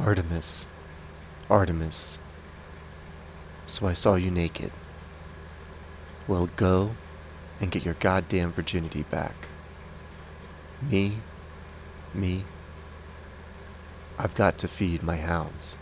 Artemis, Artemis. So I saw you naked. Well, go and get your goddamn virginity back. Me, me, I've got to feed my hounds.